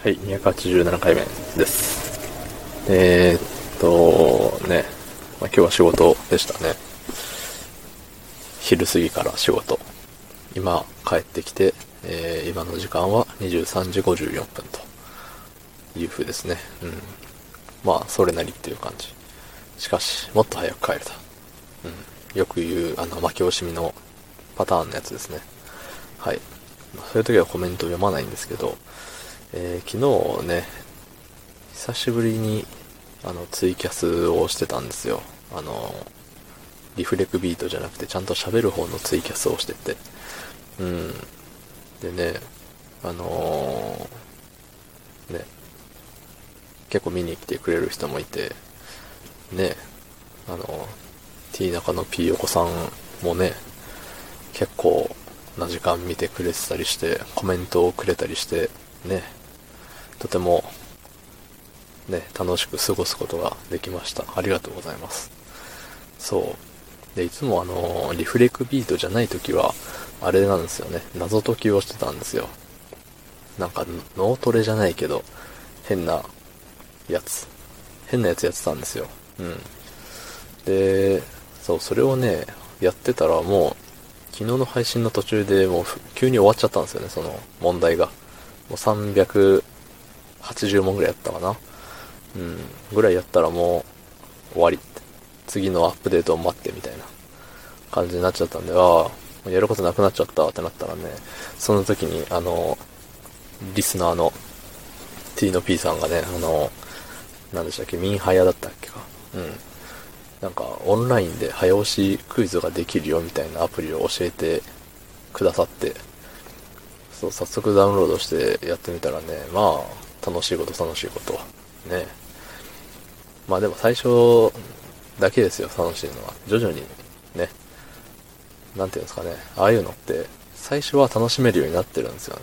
はい、287回目です。えー、っと、ね、まあ、今日は仕事でしたね。昼過ぎから仕事。今帰ってきて、えー今の時間は23時54分という風ですね。うん。まあ、それなりっていう感じ。しかし、もっと早く帰れた。うん。よく言う、あの、負け惜しみのパターンのやつですね。はい。まあそういう時はコメント読まないんですけど、えー昨日ね、久しぶりに、あの、ツイキャスをしてたんですよ。あの、リフレクビートじゃなくて、ちゃんと喋る方のツイキャスをしてて。うん。でね、あのーね、結構見に来てくれる人もいて、ね、あの、T 中の P 横さんもね、結構な時間見てくれてたりして、コメントをくれたりして、ね、とても、ね、楽しく過ごすことができました。ありがとうございます。そう。で、いつもあの、リフレクビートじゃない時は、あれなんですよね、謎解きをしてたんですよ。なんか、脳トレじゃないけど、変なやつ。変なやつやってたんですよ。うん。で、そう、それをね、やってたらもう、昨日の配信の途中でもう急に終わっちゃったんですよね、その問題が。もう300 80問ぐらいやったかな。うん。ぐらいやったらもう終わりって。次のアップデートを待ってみたいな感じになっちゃったんで、ああ、やることなくなっちゃったってなったらね、その時にあの、リスナーの T の P さんがね、あの、何でしたっけ、ミンハヤだったっけか。うん。なんか、オンラインで早押しクイズができるよみたいなアプリを教えてくださって、そう、早速ダウンロードしてやってみたらね、まあ、楽しいこと楽しいこと。ね。まあでも最初だけですよ、楽しいのは。徐々に、ね。なんていうんですかね。ああいうのって、最初は楽しめるようになってるんですよね。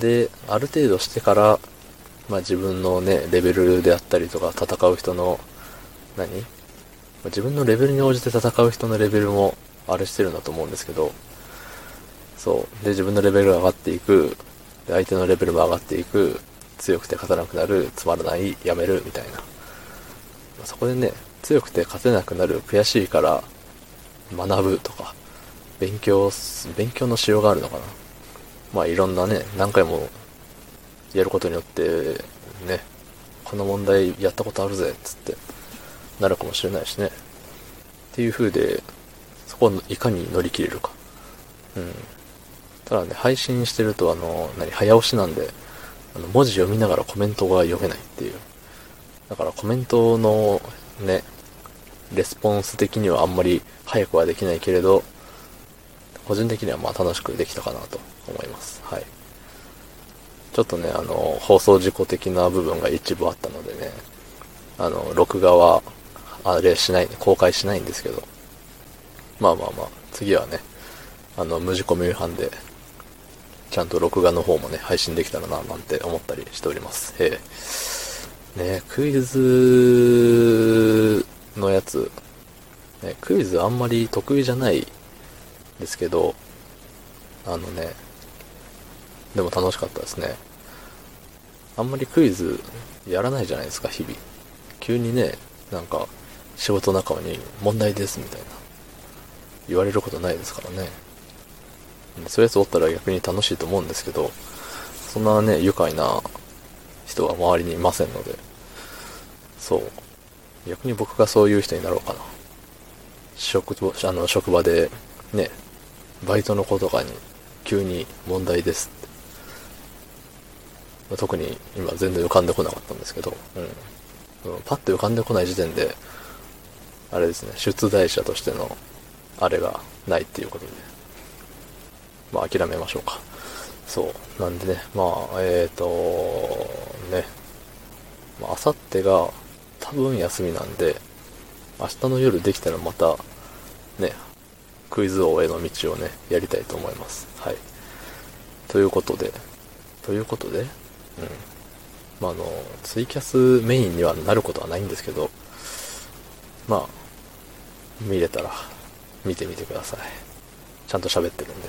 で、ある程度してから、まあ自分のね、レベルであったりとか、戦う人の、何？自分のレベルに応じて戦う人のレベルも、あれしてるんだと思うんですけど、そう。で、自分のレベルが上がっていく、で、相手のレベルも上がっていく、強くて勝てなくなる、つまらない、やめる、みたいな。そこでね、強くて勝てなくなる、悔しいから、学ぶとか、勉強、勉強のしようがあるのかな。まあいろんなね、何回もやることによって、ね、この問題やったことあるぜ、つって、なるかもしれないしね。っていう風で、そこをいかに乗り切れるか。うん。ただね、配信してると、あの、何、早押しなんで、あの、文字読みながらコメントが読めないっていう。だからコメントのね、レスポンス的にはあんまり早くはできないけれど、個人的にはまあ楽しくできたかなと思います。はい。ちょっとね、あの、放送事故的な部分が一部あったのでね、あの、録画は、あれしない、公開しないんですけど、まあまあまあ、次はね、あの、無事故無違反で、ちゃんと録画の方もね、配信できたらな、なんて思ったりしております。ええね、クイズのやつ、ね、クイズあんまり得意じゃないですけど、あのね、でも楽しかったですね。あんまりクイズやらないじゃないですか、日々。急にね、なんか、仕事仲間に問題ですみたいな、言われることないですからね。そういうやつおったら逆に楽しいと思うんですけど、そんなね、愉快な人は周りにいませんので、そう。逆に僕がそういう人になろうかな。職場、あの、職場で、ね、バイトの子とかに急に問題ですって。ま特に今全然浮かんでこなかったんですけど、うんパッと浮かんでこない時点で、あれですね、出題者としての、あれがないっていうことで、まあ諦めましょうか。そう。なんでね、まあ、えーと、ね、まあ、あさってが多分休みなんで、明日の夜できたらまた、ね、クイズ王への道をね、やりたいと思います。はい。ということで、ということで、うん。まあ、あの、ツイキャスメインにはなることはないんですけど、まあ、見れたら見てみてください。ちゃんと喋ってるんで。